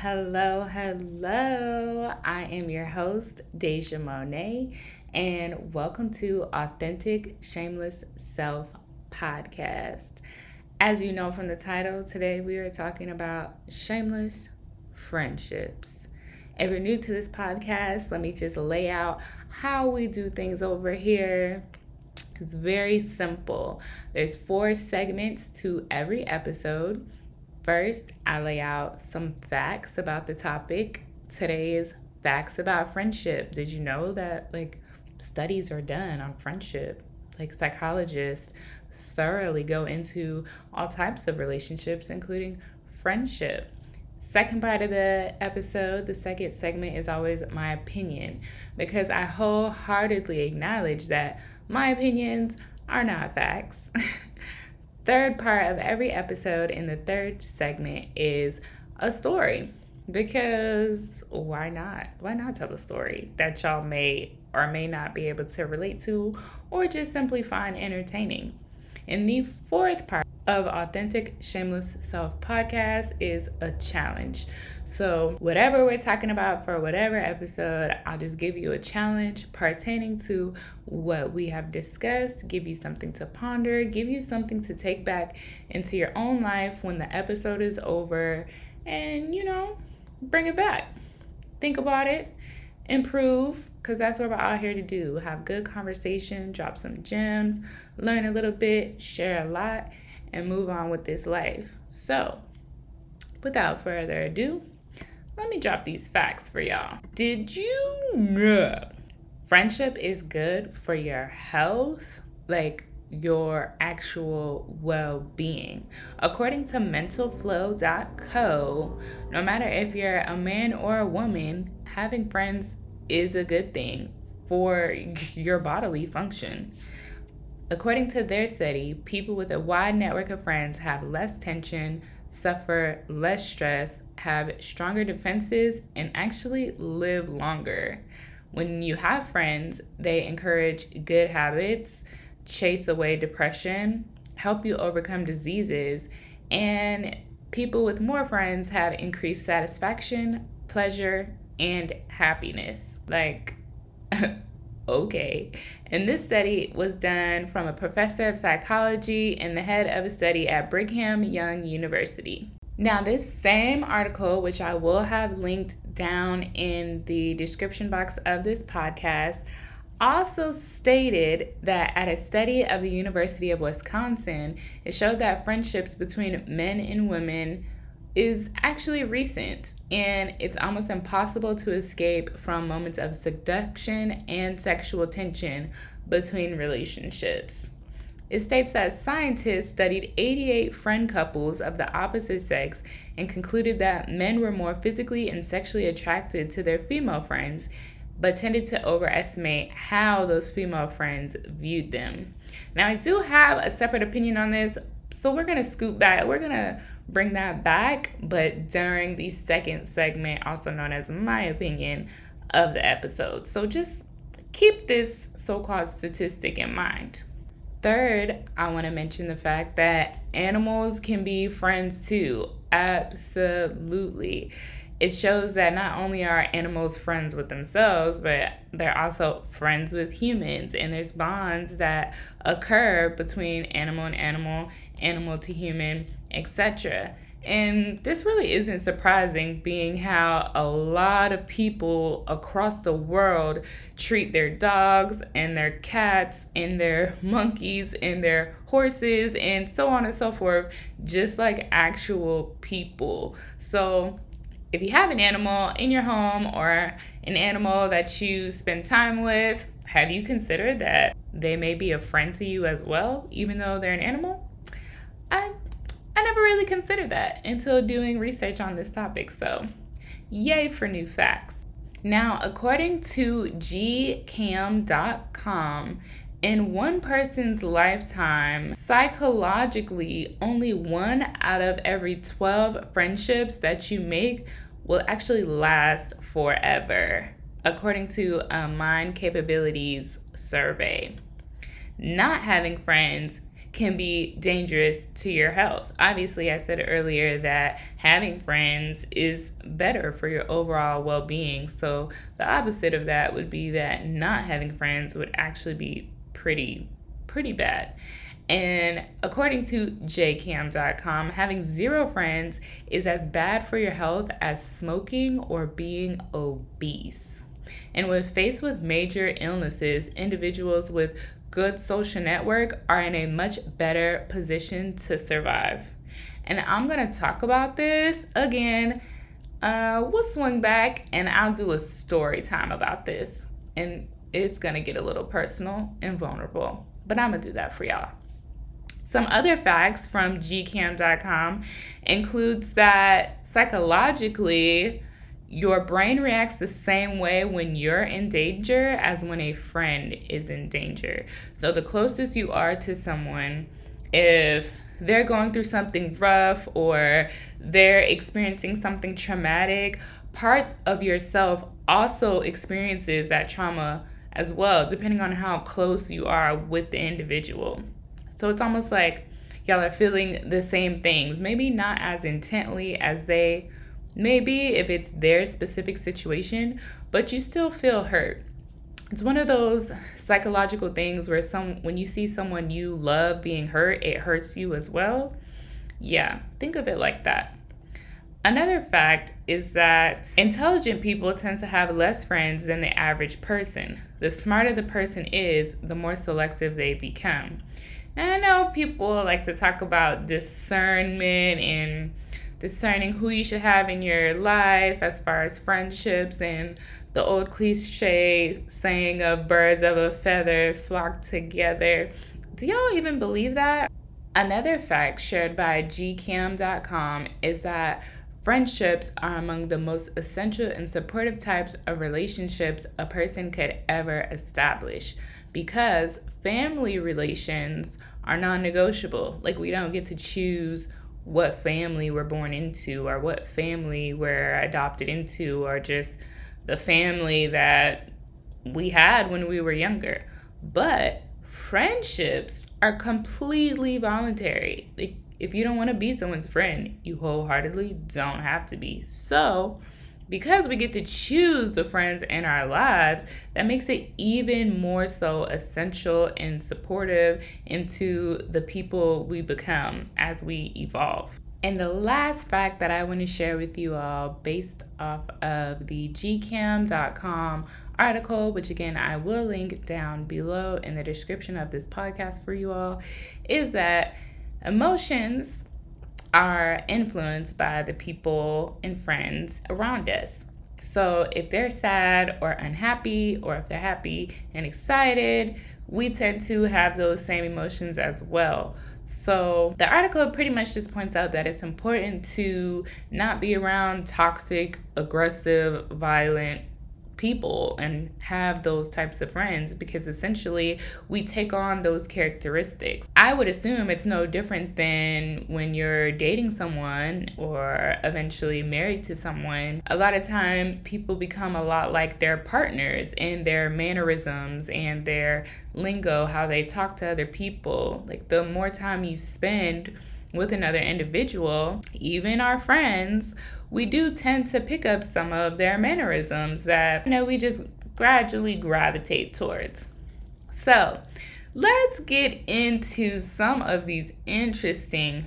Hello, hello. I am your host, DayJa Mona, and welcome to Authentic Shameless Self Podcast. As you know from the title, today we are talking about shameless friendships. If you're new to this podcast, let me just lay out how we do things over here. It's very simple. There's four segments to every episode. First, I lay out some facts about the topic. Today is facts about friendship. Did you know that like studies are done on friendship? Like psychologists thoroughly go into all types of relationships, including friendship. Second part of the episode, the second segment is always my opinion because I wholeheartedly acknowledge that my opinions are not facts. third part of every episode in the third segment is a story because why not? Why not tell a story that y'all may or may not be able to relate to or just simply find entertaining? In the fourth part, of Authentic Shameless Self podcast is a challenge. So, whatever we're talking about for whatever episode, I'll just give you a challenge pertaining to what we have discussed, give you something to ponder, give you something to take back into your own life when the episode is over, and you know, bring it back. Think about it, improve, because that's what we're out here to do have good conversation, drop some gems, learn a little bit, share a lot and move on with this life. So, without further ado, let me drop these facts for y'all. Did you know friendship is good for your health? Like, your actual well being. According to mentalflow.co, no matter if you're a man or a woman, having friends is a good thing for your bodily function. According to their study, people with a wide network of friends have less tension, suffer less stress, have stronger defenses, and actually live longer. When you have friends, they encourage good habits, chase away depression, help you overcome diseases, and people with more friends have increased satisfaction, pleasure, and happiness. Like, okay. And this study was done from a professor of psychology and the head of a study at Brigham Young University. Now, this same article, which I will have linked down in the description box of this podcast, also stated that at a study of the University of Wisconsin, it showed that friendships between men and women is actually recent and it's almost impossible to escape from moments of seduction and sexual tension between relationships. It states that scientists studied 88 friend couples of the opposite sex and concluded that men were more physically and sexually attracted to their female friends, but tended to overestimate how those female friends viewed them. Now, I do have a separate opinion on this, so we're going to scoop back. We're going to bring that back, but during the second segment, also known as my opinion of the episode. So just keep this so called statistic in mind. Third, I want to mention the fact that animals can be friends too. Absolutely. It shows that not only are animals friends with themselves, but they're also friends with humans, and there's bonds that occur between animal and animal, animal to human, etc. And this really isn't surprising, being how a lot of people across the world treat their dogs and their cats and their monkeys and their horses and so on and so forth, just like actual people. So, if you have an animal in your home or an animal that you spend time with, have you considered that they may be a friend to you as well, even though they're an animal? I I never really considered that until doing research on this topic. So, yay for new facts. Now, according to gkaim.com, in one person's lifetime, psychologically, only one out of every 12 friendships that you make will actually last forever, according to a Mind Capabilities survey. Not having friends can be dangerous to your health. Obviously, I said earlier that having friends is better for your overall well being. So, the opposite of that would be that not having friends would actually be pretty, pretty bad. And according to gkaim.com, having zero friends is as bad for your health as smoking or being obese. And when faced with major illnesses, individuals with good social network are in a much better position to survive. And I'm going to talk about this again. Uh, we'll swing back and I'll do a story time about this. And it's going to get a little personal and vulnerable, but I'm going to do that for y'all. Some other facts from gkaim.com includes that psychologically, your brain reacts the same way when you're in danger as when a friend is in danger. So the closest you are to someone, if they're going through something rough or they're experiencing something traumatic, part of yourself also experiences that trauma as well, depending on how close you are with the individual. So it's almost like y'all are feeling the same things, maybe not as intently as they may be if it's their specific situation, but you still feel hurt. It's one of those psychological things where some when you see someone you love being hurt, it hurts you as well. Yeah, think of it like that. Another fact is that intelligent people tend to have less friends than the average person. The smarter the person is, the more selective they become. And I know people like to talk about discernment and discerning who you should have in your life as far as friendships and the old cliche saying of birds of a feather flock together. Do y'all even believe that? Another fact shared by gkaim.com is that friendships are among the most essential and supportive types of relationships a person could ever establish because family relations are non negotiable. Like, we don't get to choose what family we're born into or what family we're adopted into or just the family that we had when we were younger. But friendships are completely voluntary. Like, if you don't want to be someone's friend, you wholeheartedly don't have to be. So, because we get to choose the friends in our lives, that makes it even more so essential and supportive into the people we become as we evolve. And the last fact that I want to share with you all, based off of the gkaim.com article, which again I will link down below in the description of this podcast for you all, is that emotions are influenced by the people and friends around us. So if they're sad or unhappy, or if they're happy and excited, we tend to have those same emotions as well. So the article pretty much just points out that it's important to not be around toxic, aggressive, violent people and have those types of friends because essentially we take on those characteristics. I would assume it's no different than when you're dating someone or eventually married to someone. A lot of times people become a lot like their partners in their mannerisms and their lingo, how they talk to other people. Like the more time you spend with another individual, even our friends, we do tend to pick up some of their mannerisms that you know we just gradually gravitate towards. So, let's get into some of these interesting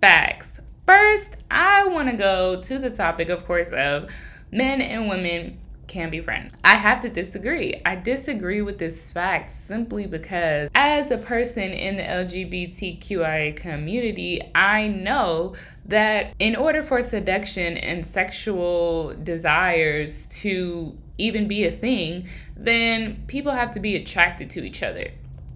facts. First, I want to go to the topic, of course, of men and women can be friends. I have to disagree. I disagree with this fact simply because, as a person in the LGBTQIA community, I know that in order for seduction and sexual desires to even be a thing, then people have to be attracted to each other.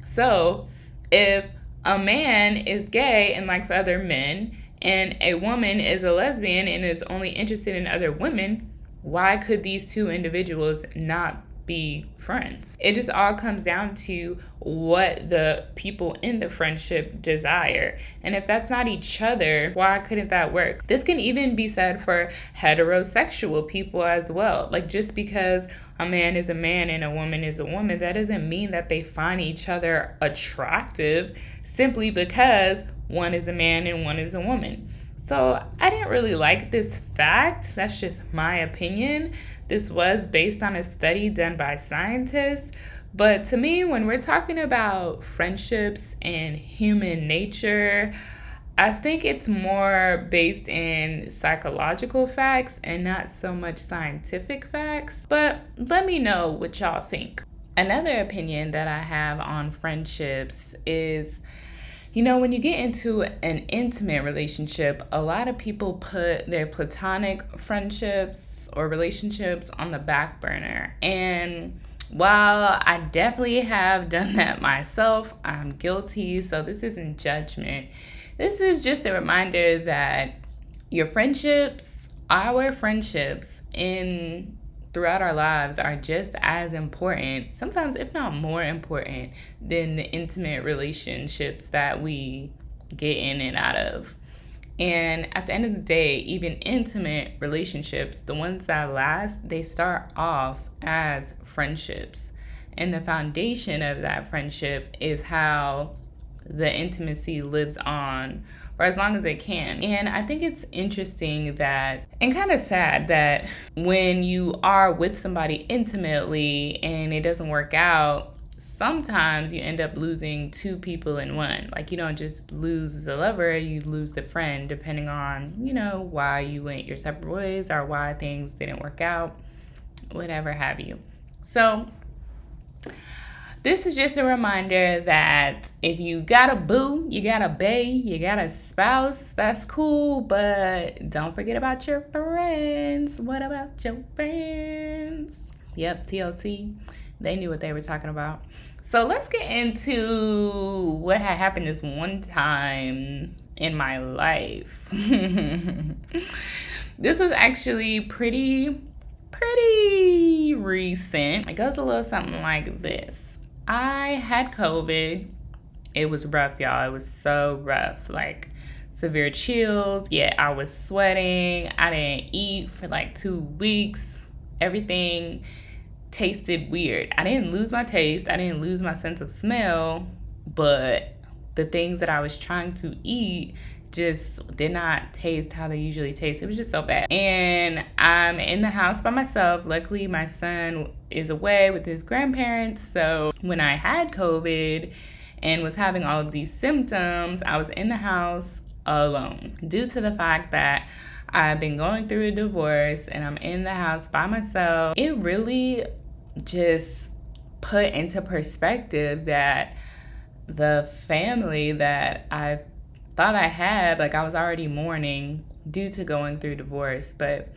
So, if a man is gay and likes other men, and a woman is a lesbian and is only interested in other women, why could these two individuals not be friends. It just all comes down to what the people in the friendship desire. And if that's not each other, why couldn't that work? This can even be said for heterosexual people as well. Like just because a man is a man and a woman is a woman, that doesn't mean that they find each other attractive simply because one is a man and one is a woman. So I didn't really like this fact. That's just my opinion. This was based on a study done by scientists. But to me, when we're talking about friendships and human nature, I think it's more based in psychological facts and not so much scientific facts. But let me know what y'all think. Another opinion that I have on friendships is you know, when you get into an intimate relationship, a lot of people put their platonic friendships or relationships on the back burner. And while I definitely have done that myself, I'm guilty. So this isn't judgment. This is just a reminder that your friendships, our friendships in throughout our lives are just as important, sometimes if not more important, than the intimate relationships that we get in and out of. And at the end of the day, even intimate relationships, the ones that last, they start off as friendships. And the foundation of that friendship is how the intimacy lives on for as long as they can. And I think it's interesting that, and kind of sad that when you are with somebody intimately and it doesn't work out, sometimes you end up losing two people in one. Like you don't just lose the lover, you lose the friend, depending on, you know, why you went your separate ways or why things didn't work out, whatever have you. So, this is just a reminder that if you got a boo, you got a bae, you got a spouse, that's cool, but don't forget about your friends. What about your friends? Yep, TLC. They knew what they were talking about. So let's get into what had happened this one time in my life. this was actually pretty pretty recent. It goes a little something like this. I had COVID. It was rough, y'all. It was so rough. Like severe chills. Yeah, I was sweating. I didn't eat for like two weeks. Everything tasted weird. I didn't lose my taste. I didn't lose my sense of smell, but the things that I was trying to eat just did not taste how they usually taste. It was just so bad. And I'm in the house by myself. Luckily, my son is away with his grandparents. So when I had COVID and was having all of these symptoms, I was in the house alone due to the fact that I've been going through a divorce and I'm in the house by myself. It really just put into perspective that the family that I thought I had, like I was already mourning due to going through divorce, but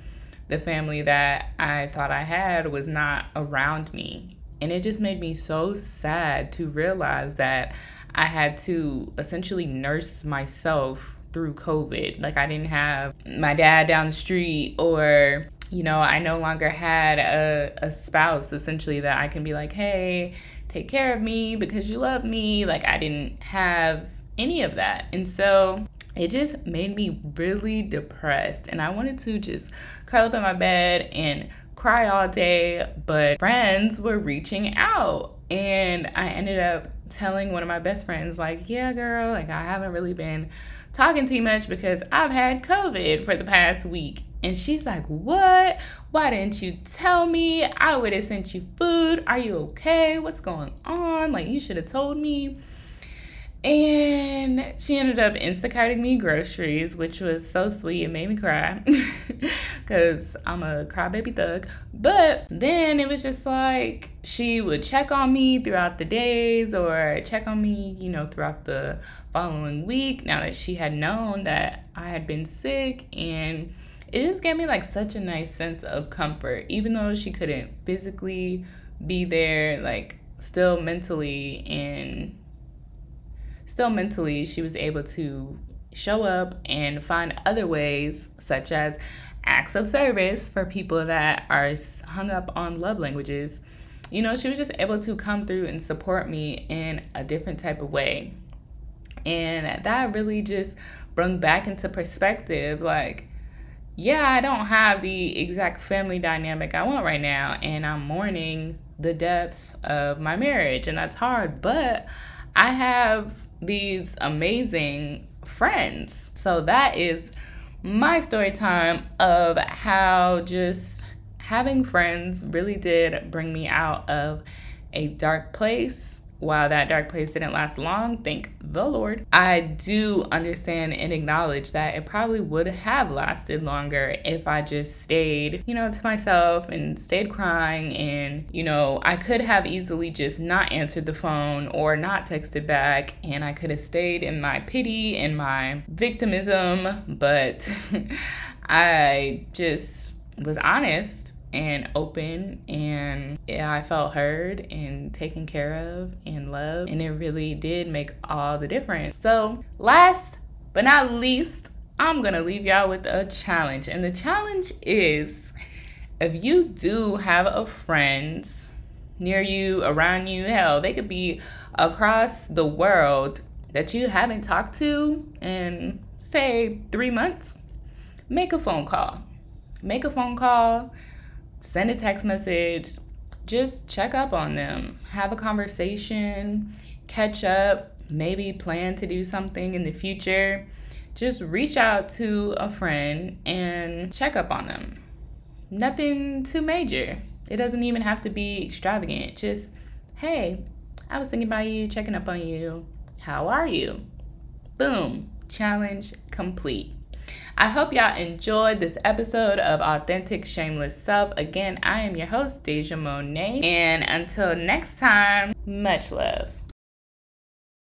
the family that I thought I had was not around me. And it just made me so sad to realize that I had to essentially nurse myself through COVID. Like I didn't have my dad down the street or you know, I no longer had a, a spouse essentially that I can be like, hey, take care of me because you love me. Like I didn't have any of that. And so it just made me really depressed. And I wanted to just curl up in my bed and cry all day. But friends were reaching out. And I ended up telling one of my best friends, like, yeah, girl, like I haven't really been talking too much because I've had COVID for the past week. And she's like, What? Why didn't you tell me? I would have sent you food. Are you okay? What's going on? Like, you should have told me. And she ended up Instacarting me groceries, which was so sweet. It made me cry because I'm a crybaby thug. But then it was just like she would check on me throughout the days or check on me, you know, throughout the following week now that she had known that I had been sick. And it just gave me like such a nice sense of comfort, even though she couldn't physically be there, like still mentally and still mentally, she was able to show up and find other ways, such as acts of service for people that are hung up on love languages. you know, she was just able to come through and support me in a different type of way. And that really just brought back into perspective like, yeah, I don't have the exact family dynamic I want right now, and I'm mourning the depth of my marriage, and that's hard, but I have these amazing friends. So that is my story time of how just having friends really did bring me out of a dark place while that dark place didn't last long, thank the Lord, I do understand and acknowledge that it probably would have lasted longer if I just stayed, you know, to myself and stayed crying. And, you know, I could have easily just not answered the phone or not texted back, and I could have stayed in my pity and my victimism, but I just was honest and open and I felt heard and taken care of and loved and it really did make all the difference. So, last but not least, I'm going to leave y'all with a challenge. And the challenge is if you do have a friend near you, around you, hell, they could be across the world that you haven't talked to in say 3 months, make a phone call. Make a phone call send a text message, just check up on them, have a conversation, catch up, maybe plan to do something in the future. Just reach out to a friend and check up on them. Nothing too major. It doesn't even have to be extravagant. Just, hey, I was thinking about you, checking up on you. How are you? Boom, challenge complete. I hope y'all enjoyed this episode of Authentic Shameless Self. Again, I am your host, DayJa Mona. And until next time, much love.